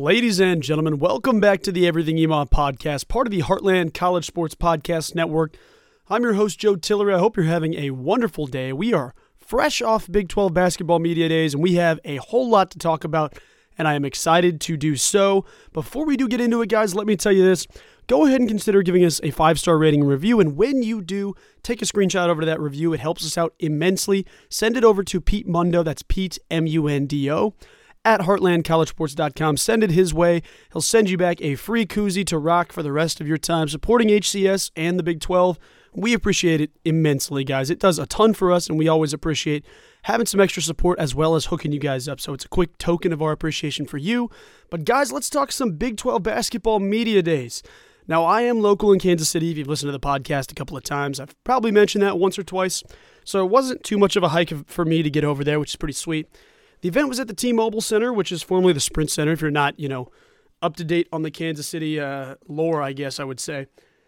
Ladies and gentlemen, welcome back to the Everything EMAW podcast, part of the Heartland College Sports Podcast Network. I'm your host, Joe Tillery. I hope you're having a wonderful day. We are fresh off Big 12 basketball media days, and we have a whole lot to talk about, and I am excited to do so. Before we do get into it, guys, let me tell you this. Go ahead and consider giving us a five star rating review. And when you do, take a screenshot over to that review. It helps us out immensely. Send it over to Pete Mundo. That's Pete, M U N D O at heartlandcollegesports.com. Send it his way. He'll send you back a free koozie to rock for the rest of your time supporting HCS and the Big 12. We appreciate it immensely, guys. It does a ton for us, and we always appreciate having some extra support as well as hooking you guys up. So it's a quick token of our appreciation for you. But, guys, let's talk some Big 12 basketball media days. Now, I am local in Kansas City. If you've listened to the podcast a couple of times, I've probably mentioned that once or twice. So it wasn't too much of a hike for me to get over there, which is pretty sweet. The event was at the T-Mobile Center, which is formerly the Sprint Center. If you're not, you know, up to date on the Kansas City uh, lore, I guess I would say.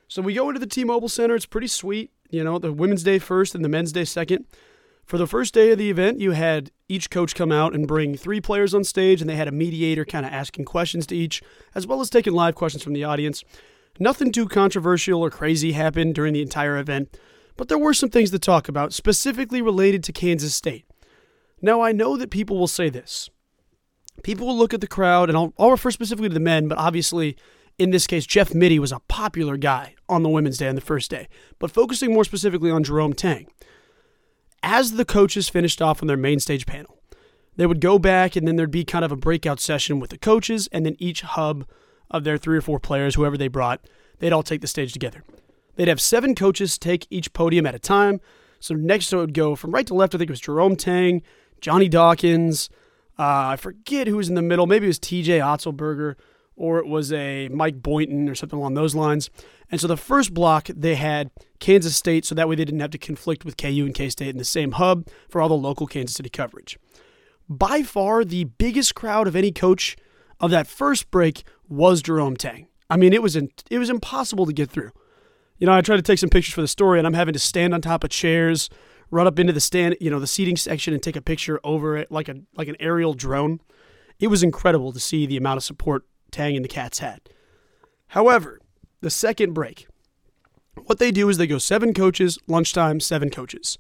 So we go into the T-Mobile Center. It's pretty sweet. You know, the Women's Day first and the Men's Day second. For the first day of the event, you had each coach come out and bring three players on stage, and they had a mediator kind of asking questions to each, as well as taking live questions from the audience. Nothing too controversial or crazy happened during the entire event, but there were some things to talk about, specifically related to Kansas State. Now, I know that people will say this. People will look at the crowd, and I'll, I'll refer specifically to the men, but obviously, in this case, Jeff Mittie was a popular guy on the Women's Day on the first day, but focusing more specifically on Jerome Tang. As the coaches finished off on their main stage panel, they would go back and then there'd be kind of a breakout session with the coaches and then each hub of their three or four players, whoever they brought, they'd all take the stage together. They'd have seven coaches take each podium at a time. So next it would go from right to left, I think it was Jerome Tang, Johnny Dawkins. Uh, I forget who was in the middle. Maybe it was TJ Otzelberger or it was a Mike Boynton or something along those lines. And so the first block, they had Kansas State, so that way they didn't have to conflict with KU and K State in the same hub for all the local Kansas City coverage. By far, the biggest crowd of any coach of that first break was Jerome Tang. I mean, it was in, it was impossible to get through. You know, I tried to take some pictures for the story, and I'm having to stand on top of chairs run up into the stand, you know, the seating section and take a picture over it like a like an aerial drone. It was incredible to see the amount of support Tang and the Cats had. However, the second break, what they do is they go seven coaches, lunchtime, seven coaches.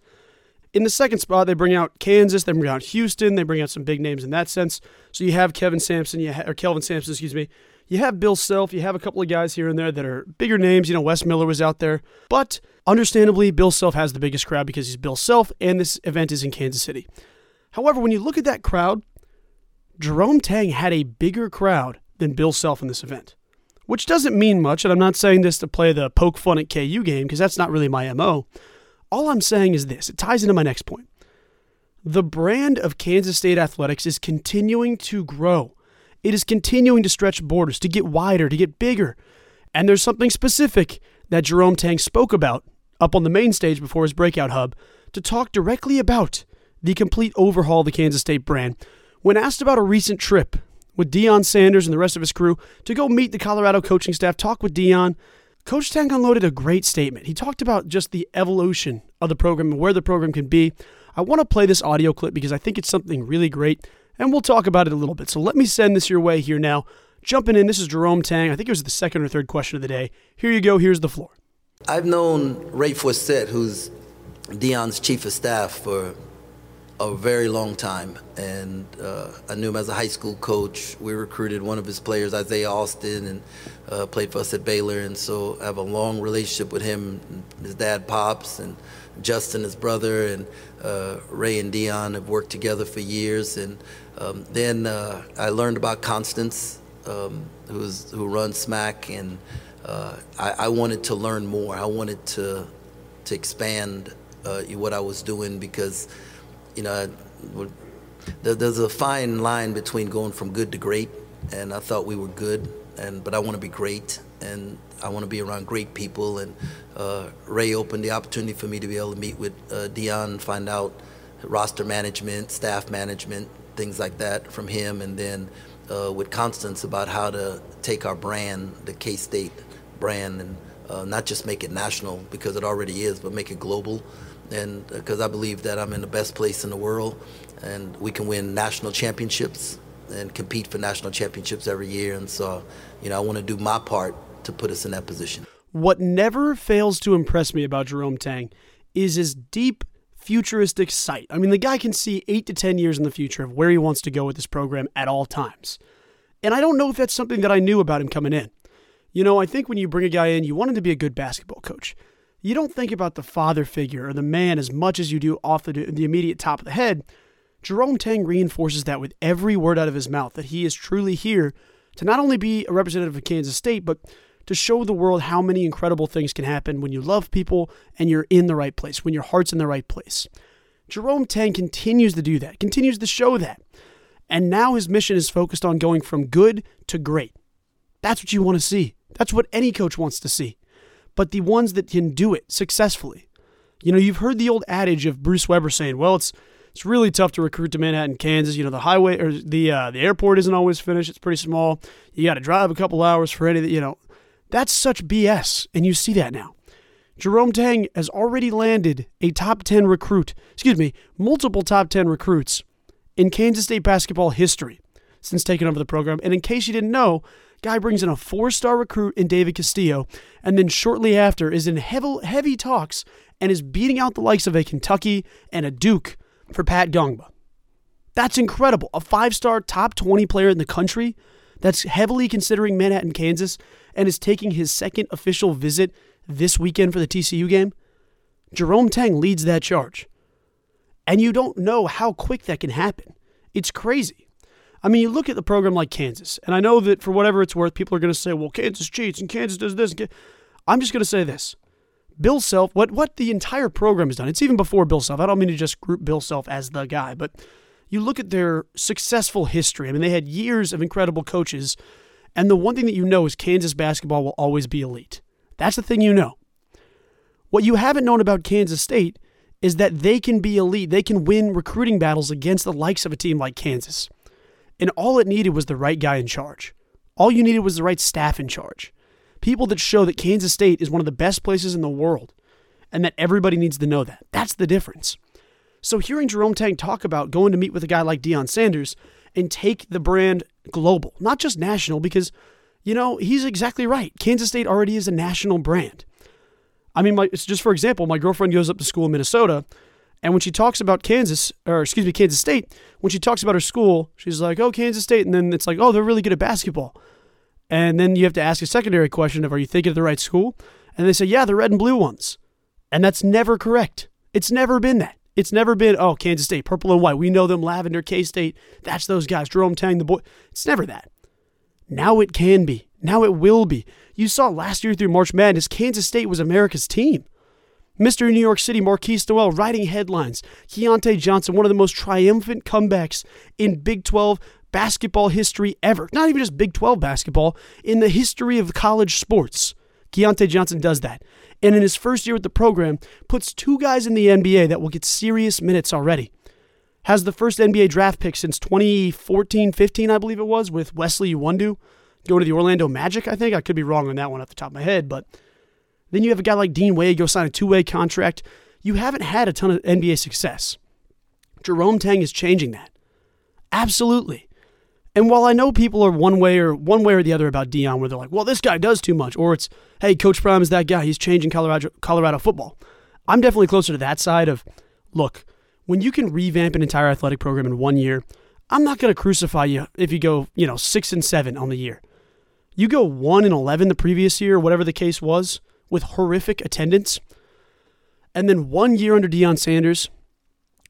In the second spot, they bring out Kansas, they bring out Houston, they bring out some big names in that sense. So you have Kevin Sampson, you ha- or Kelvin Sampson, excuse me, you have Bill Self, you have a couple of guys here and there that are bigger names. You know, Wes Miller was out there. But understandably, Bill Self has the biggest crowd because he's Bill Self, and this event is in Kansas City. However, when you look at that crowd, Jerome Tang had a bigger crowd than Bill Self in this event, which doesn't mean much. And I'm not saying this to play the poke fun at KU game because that's not really my MO. All I'm saying is this it ties into my next point. The brand of Kansas State athletics is continuing to grow. It is continuing to stretch borders, to get wider, to get bigger. And there's something specific that Jerome Tang spoke about up on the main stage before his breakout hub to talk directly about the complete overhaul of the Kansas State brand. When asked about a recent trip with Deion Sanders and the rest of his crew to go meet the Colorado coaching staff, talk with Deion, Coach Tang unloaded a great statement. He talked about just the evolution of the program and where the program can be. I want to play this audio clip because I think it's something really great and we'll talk about it a little bit. So let me send this your way here now. Jumping in, this is Jerome Tang. I think it was the second or third question of the day. Here you go. Here's the floor. I've known Ray Forsett, who's Deion's chief of staff, for a very long time, and uh, I knew him as a high school coach. We recruited one of his players, Isaiah Austin, and uh, played for us at Baylor, and so I have a long relationship with him, his dad, Pops, and Justin, his brother, and uh, Ray and Deion have worked together for years, and um, then uh, I learned about Constance, um, who runs SMAC, and uh, I, I, wanted to learn more. I wanted to to expand uh, what I was doing because, you know, there's a fine line between going from good to great, and I thought we were good, and but I want to be great, and I want to be around great people. And uh, Ray opened the opportunity for me to be able to meet with uh, Deion, find out roster management, staff management, things like that from him, and then uh, with Constance about how to take our brand, the K State brand, and uh, not just make it national because it already is, but make it global. And because uh, I believe that I'm in the best place in the world, and we can win national championships and compete for national championships every year. And so, you know, I want to do my part to put us in that position. What never fails to impress me about Jerome Tang is his deep futuristic sight. I mean, the guy can see eight to 10 years in the future of where he wants to go with this program at all times. And I don't know if that's something that I knew about him coming in. You know, I think when you bring a guy in, you want him to be a good basketball coach. You don't think about the father figure or the man as much as you do off the, the immediate top of the head. Jerome Tang reinforces that with every word out of his mouth that he is truly here to not only be a representative of Kansas State, but to show the world how many incredible things can happen when you love people and you're in the right place, when your heart's in the right place. Jerome Tang continues to do that, continues to show that. And now his mission is focused on going from good to great. That's what you want to see. That's what any coach wants to see. But the ones that can do it successfully. You know, you've heard the old adage of Bruce Weber saying, well, it's it's really tough to recruit to Manhattan, Kansas. You know, the highway or the uh, the airport isn't always finished. It's pretty small. You got to drive a couple hours for any. that You know, that's such BS, and you see that now. Jerome Tang has already landed a top 10 recruit, excuse me, multiple top 10 recruits in Kansas State basketball history since taking over the program. And in case you didn't know, guy brings in a four-star recruit in David Castillo, and then shortly after is in heavy, heavy talks and is beating out the likes of a Kentucky and a Duke for Pat Ngongba. That's incredible. A five star top 20 player in the country that's heavily considering Manhattan, Kansas, and is taking his second official visit this weekend for the TCU game. Jerome Tang leads that charge. And you don't know how quick that can happen. It's crazy. I mean, you look at the program like Kansas, and I know that for whatever it's worth, people are going to say, well, Kansas cheats and Kansas does this. I'm just going to say this Bill Self, what what the entire program has done, it's even before Bill Self. I don't mean to just group Bill Self as the guy, but you look at their successful history. I mean, they had years of incredible coaches, and the one thing that you know is Kansas basketball will always be elite. That's the thing you know. What you haven't known about Kansas State is that they can be elite. They can win recruiting battles against the likes of a team like Kansas. And all it needed was the right guy in charge. All you needed was the right staff in charge people that show that Kansas State is one of the best places in the world and that everybody needs to know that. That's the difference. So hearing Jerome Tang talk about going to meet with a guy like Deion Sanders and take the brand global, not just national, because, you know, he's exactly right. Kansas State already is a national brand. I mean, my, just for example, my girlfriend goes up to school in Minnesota, and when she talks about Kansas, or excuse me, Kansas State, when she talks about her school, she's like, oh, Kansas State. And then it's like, oh, they're really good at basketball. And then you have to ask a secondary question of, are you thinking of the right school? And they say, yeah, the red and blue ones. And that's never correct. It's never been that. It's never been, oh, Kansas State, purple and white. We know them, Lavender, K State. That's those guys. Jerome Tang, the boy. It's never that. Now it can be. Now it will be. You saw last year through March Madness, Kansas State was America's team. Mr. New York City, Markquis Nowell, writing headlines. Keyontae Johnson, one of the most triumphant comebacks in Big 12 basketball history ever. Not even just Big 12 basketball, in the history of college sports. Keyontae Johnson does that. And in his first year with the program, puts two guys in the NBA that will get serious minutes already. Has the first NBA draft pick since 2014 15, I believe it was, with Wesley Iwundu going to the Orlando Magic, I think. I could be wrong on that one off the top of my head, but then you have a guy like Dean Wade go sign a two way contract. You haven't had a ton of NBA success. Jerome Tang is changing that. Absolutely. And while I know people are one way or one way or the other about Deion, where they're like, "Well, this guy does too much," or it's, "Hey, Coach Prime is that guy. He's changing Colorado Colorado football." I'm definitely closer to that side of, look, when you can revamp an entire athletic program in one year, I'm not going to crucify you if you go, you know, six and seven on the year. You go one and eleven the previous year, whatever the case was, with horrific attendance, and then one year under Deion Sanders,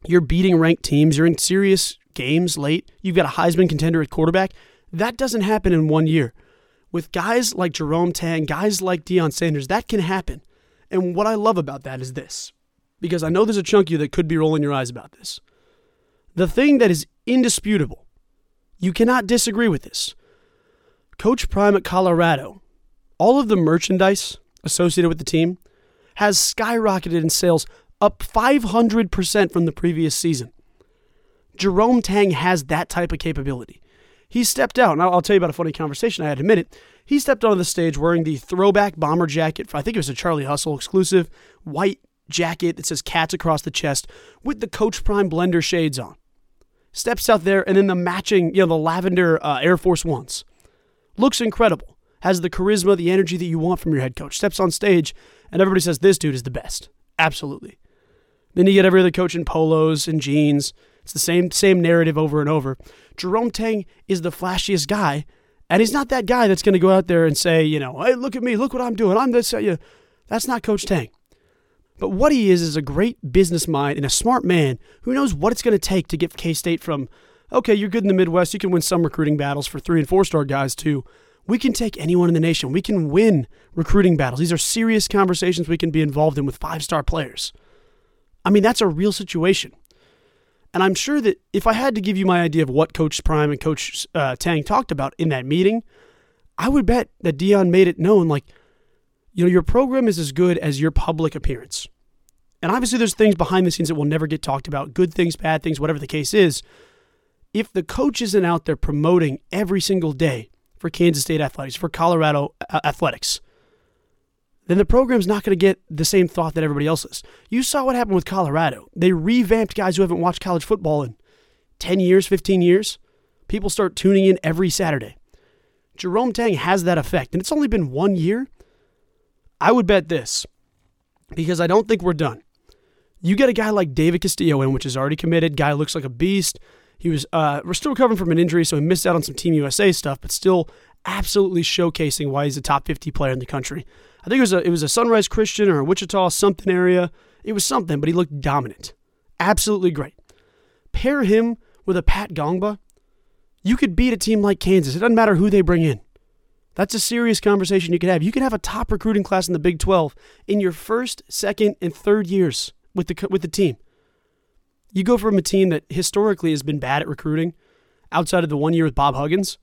you're beating ranked teams. You're in serious games late. You've got a Heisman contender at quarterback. That doesn't happen in one year. With guys like Jerome Tang, guys like Deion Sanders, that can happen. And what I love about that is this, because I know there's a chunk of you that could be rolling your eyes about this. The thing that is indisputable, you cannot disagree with this. Coach Prime at Colorado, all of the merchandise associated with the team has skyrocketed in sales up 500% from the previous season. Jerome Tang has that type of capability. He stepped out, and I'll tell you about a funny conversation I had in a minute. He stepped onto the stage wearing the throwback bomber jacket. I think it was a Charlie Hustle exclusive, white jacket that says cats across the chest with the Coach Prime blender shades on. steps out there, and then the matching, you know, the lavender uh, Air Force Ones. Looks incredible. Has the charisma, the energy that you want from your head coach. Steps on stage, and everybody says, This dude is the best. Absolutely. Then you get every other coach in polos and jeans. It's the same same narrative over and over. Jerome Tang is the flashiest guy, and he's not that guy that's going to go out there and say, you know, hey, look at me, look what I'm doing. I'm this. Uh, that's not Coach Tang. But what he is is a great business mind and a smart man who knows what it's going to take to get K State from, okay, you're good in the Midwest, you can win some recruiting battles for three and four star guys, to we can take anyone in the nation. We can win recruiting battles. These are serious conversations we can be involved in with five star players. I mean, that's a real situation. And I'm sure that if I had to give you my idea of what Coach Prime and Coach uh, Tang talked about in that meeting, I would bet that Deion made it known like, you know, your program is as good as your public appearance. And obviously, there's things behind the scenes that will never get talked about good things, bad things, whatever the case is. If the coach isn't out there promoting every single day for Kansas State athletics, for Colorado uh, athletics, then the program's not going to get the same thought that everybody else is. You saw what happened with Colorado. They revamped guys who haven't watched college football in 10 years, 15 years. People start tuning in every Saturday. Jerome Tang has that effect, and it's only been one year. I would bet this because I don't think we're done. You get a guy like David Castillo in, which is already committed. Guy looks like a beast. He was uh, we're still recovering from an injury, so he missed out on some Team USA stuff, but still absolutely showcasing why he's a top 50 player in the country. I think it was a it was a Sunrise Christian or a Wichita something area. It was something, but he looked dominant. Absolutely great. Pair him with a Pat Ngongba, you could beat a team like Kansas. It doesn't matter who they bring in. That's a serious conversation you could have. You could have a top recruiting class in the Big 12 in your first, second, and third years with the with the team. You go from a team that historically has been bad at recruiting, outside of the one year with Bob Huggins.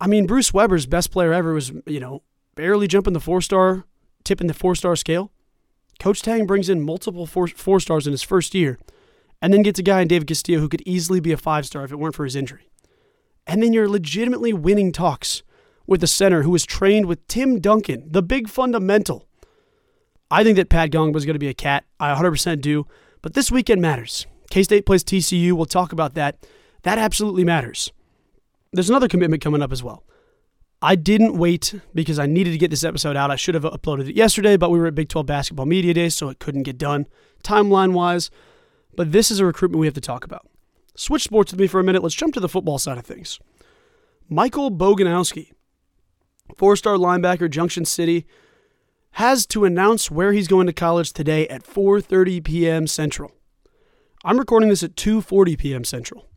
I mean, Bruce Weber's best player ever was, you know, barely jumping the four star, tipping the four star scale. Coach Tang brings in multiple four, four stars in his first year, and then gets a guy in David Castillo who could easily be a five star if it weren't for his injury. And then you're legitimately winning talks with a center who was trained with Tim Duncan, the big fundamental. I think that Pat Gong was going to be a cat. I 100% do. But this weekend matters. K State plays TCU. We'll talk about that. That absolutely matters. There's another commitment coming up as well. I didn't wait because I needed to get this episode out. I should have uploaded it yesterday, but we were at Big 12 Basketball Media Day, so it couldn't get done timeline wise. But this is a recruitment we have to talk about. Switch sports with me for a minute. Let's jump to the football side of things. Michael Boganowski, four star linebacker, Junction City, has to announce where he's going to college today at 4:30 p.m. Central. I'm recording this at 2:40 p.m. Central.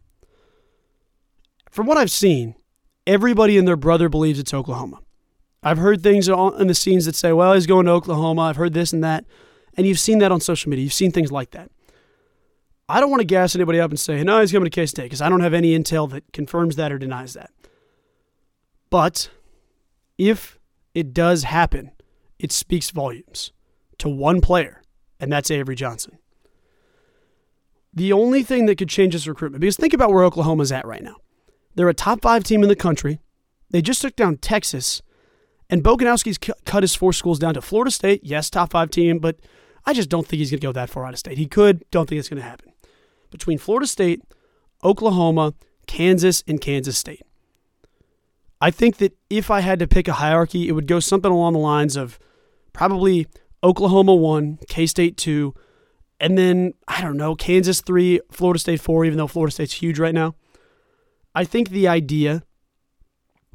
From what I've seen, everybody and their brother believes it's Oklahoma. I've heard things in the scenes that say, well, he's going to Oklahoma. I've heard this and that. And you've seen that on social media. You've seen things like that. I don't want to gas anybody up and say, no, he's coming to K State because I don't have any intel that confirms that or denies that. But if it does happen, it speaks volumes to one player, and that's Avery Johnson. The only thing that could change this recruitment, because think about where Oklahoma's at right now. They're a top five team in the country. They just took down Texas, and Boganowski's cut his four schools down to Florida State. Yes, top five team, but I just don't think he's going to go that far out of state. He could, don't think it's going to happen. Between Florida State, Oklahoma, Kansas, and Kansas State. I think that if I had to pick a hierarchy, it would go something along the lines of probably Oklahoma 1, K State 2, and then, I don't know, Kansas 3, Florida State 4, even though Florida State's huge right now. I think the idea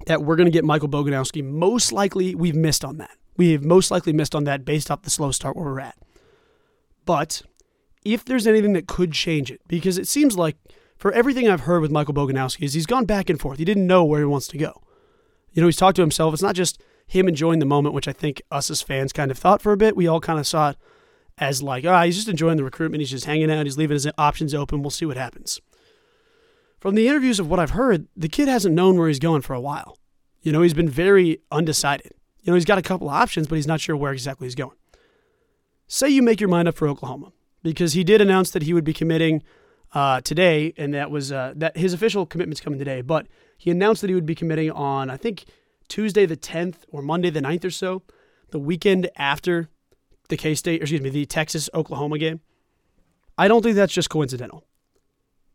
that we're going to get Michael Boganowski, most likely we've missed on that. We have most likely missed on that based off the slow start where we're at. But if there's anything that could change it, because it seems like for everything I've heard with Michael Boganowski is he's gone back and forth. He didn't know where he wants to go. You know, he's talked to himself. It's not just him enjoying the moment, which I think us as fans kind of thought for a bit. We all kind of saw it as like, ah, oh, he's just enjoying the recruitment. He's just hanging out. He's leaving his options open. We'll see what happens. From the interviews of what I've heard, the kid hasn't known where he's going for a while. You know, he's been very undecided. You know, he's got a couple options, but he's not sure where exactly he's going. Say you make your mind up for Oklahoma, because he did announce that he would be committing uh, today, and that was uh, that his official commitment's coming today. But he announced that he would be committing on, I think, Tuesday the 10th or Monday the 9th or so, the weekend after the K State, excuse me, the Texas Oklahoma game. I don't think that's just coincidental.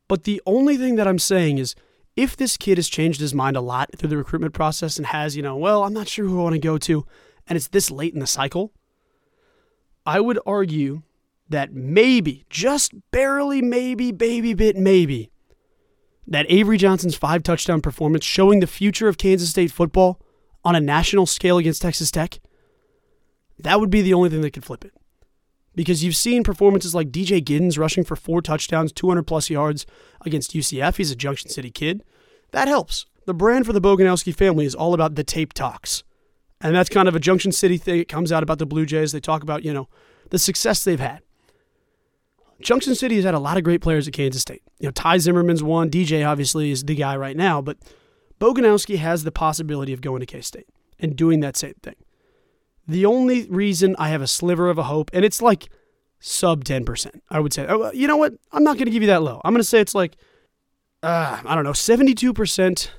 But the only thing that I'm saying is if this kid has changed his mind a lot through the recruitment process and has, you know, well, I'm not sure who I want to go to, and it's this late in the cycle, I would argue that maybe, just barely, maybe, baby bit, maybe, that Avery Johnson's five touchdown performance showing the future of Kansas State football on a national scale against Texas Tech, that would be the only thing that could flip it. Because you've seen performances like DJ Giddens rushing for four touchdowns, 200 plus yards against UCF. He's a Junction City kid. That helps. The brand for the Boganowski family is all about the tape talks. And that's kind of a Junction City thing. It comes out about the Blue Jays. They talk about, you know, the success they've had. Junction City has had a lot of great players at Kansas State. You know, Ty Zimmerman's one. DJ obviously is the guy right now, but Boganowski has the possibility of going to K State and doing that same thing. The only reason I have a sliver of a hope, and it's like sub 10%, I would say. Oh, you know what? I'm not going to give you that low. I'm going to say it's like, uh, I don't know, 72%,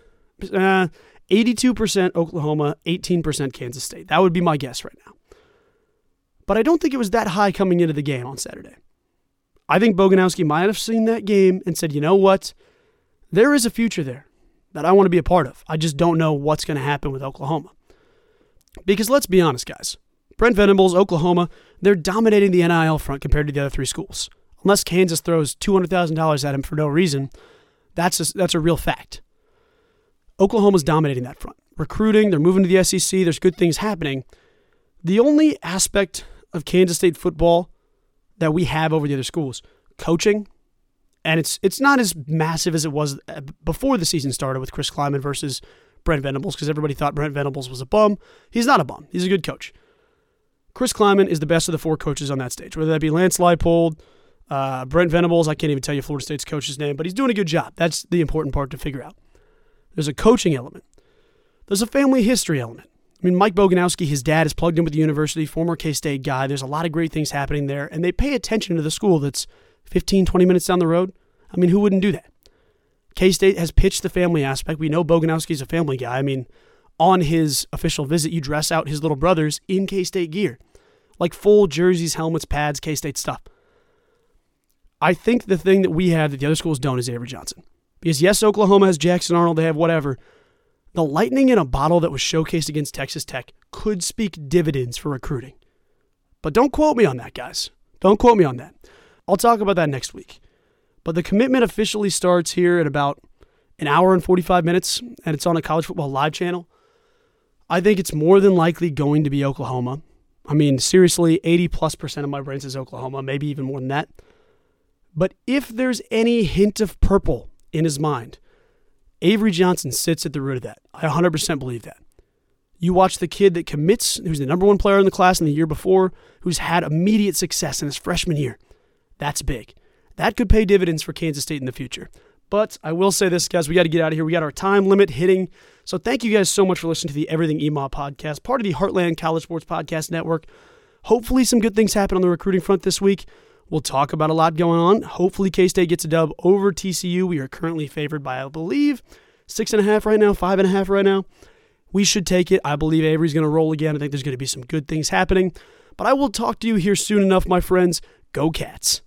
uh, 82% Oklahoma, 18% Kansas State. That would be my guess right now. But I don't think it was that high coming into the game on Saturday. I think Boganowski might have seen that game and said, you know what? There is a future there that I want to be a part of. I just don't know what's going to happen with Oklahoma. Because let's be honest, guys. Brent Venables, Oklahoma, they're dominating the NIL front compared to the other three schools. Unless Kansas throws $200,000 at him for no reason, that's a, that's a real fact. Oklahoma's dominating that front. Recruiting, they're moving to the SEC, there's good things happening. The only aspect of Kansas State football that we have over the other schools. Coaching, and it's it's not as massive as it was uh, before the season started with Chris Klieman versus Brent Venables because everybody thought Brent Venables was a bum. He's not a bum. He's a good coach. Chris Klieman is the best of the four coaches on that stage, whether that be Lance Leipold, uh, Brent Venables. I can't even tell you Florida State's coach's name, but he's doing a good job. That's the important part to figure out. There's a coaching element. There's a family history element. I mean, Mike Boganowski, his dad is plugged in with the university, former K State guy. There's a lot of great things happening there, and they pay attention to the school that's 15, 20 minutes down the road. I mean, who wouldn't do that? K State has pitched the family aspect. We know Boganowski's a family guy. I mean, on his official visit, you dress out his little brothers in K State gear, like full jerseys, helmets, pads, K State stuff. I think the thing that we have that the other schools don't is Avery Johnson. Because yes, Oklahoma has Jackson Arnold, they have whatever, the lightning in a bottle that was showcased against Texas Tech could speak dividends for recruiting. But don't quote me on that, guys. Don't quote me on that. I'll talk about that next week. But the commitment officially starts here in about an hour and 45 minutes, and it's on a college football live channel. I think it's more than likely going to be Oklahoma. I mean, seriously, 80 plus percent of my brain says Oklahoma, maybe even more than that. But if there's any hint of purple in his mind, Avery Johnson sits at the root of that. I 100% believe that. You watch the kid that commits, who's the number one player in the class in the year before, who's had immediate success in his freshman year. That's big. That could pay dividends for Kansas State in the future. But I will say this, guys, we got to get out of here. We got our time limit hitting. So thank you guys so much for listening to the Everything EMA podcast, part of the Heartland College Sports Podcast Network. Hopefully, some good things happen on the recruiting front this week. We'll talk about a lot going on. Hopefully, K State gets a dub over TCU. We are currently favored by, I believe, six and a half right now, five and a half right now. We should take it. I believe Avery's going to roll again. I think there's going to be some good things happening. But I will talk to you here soon enough, my friends. Go Cats.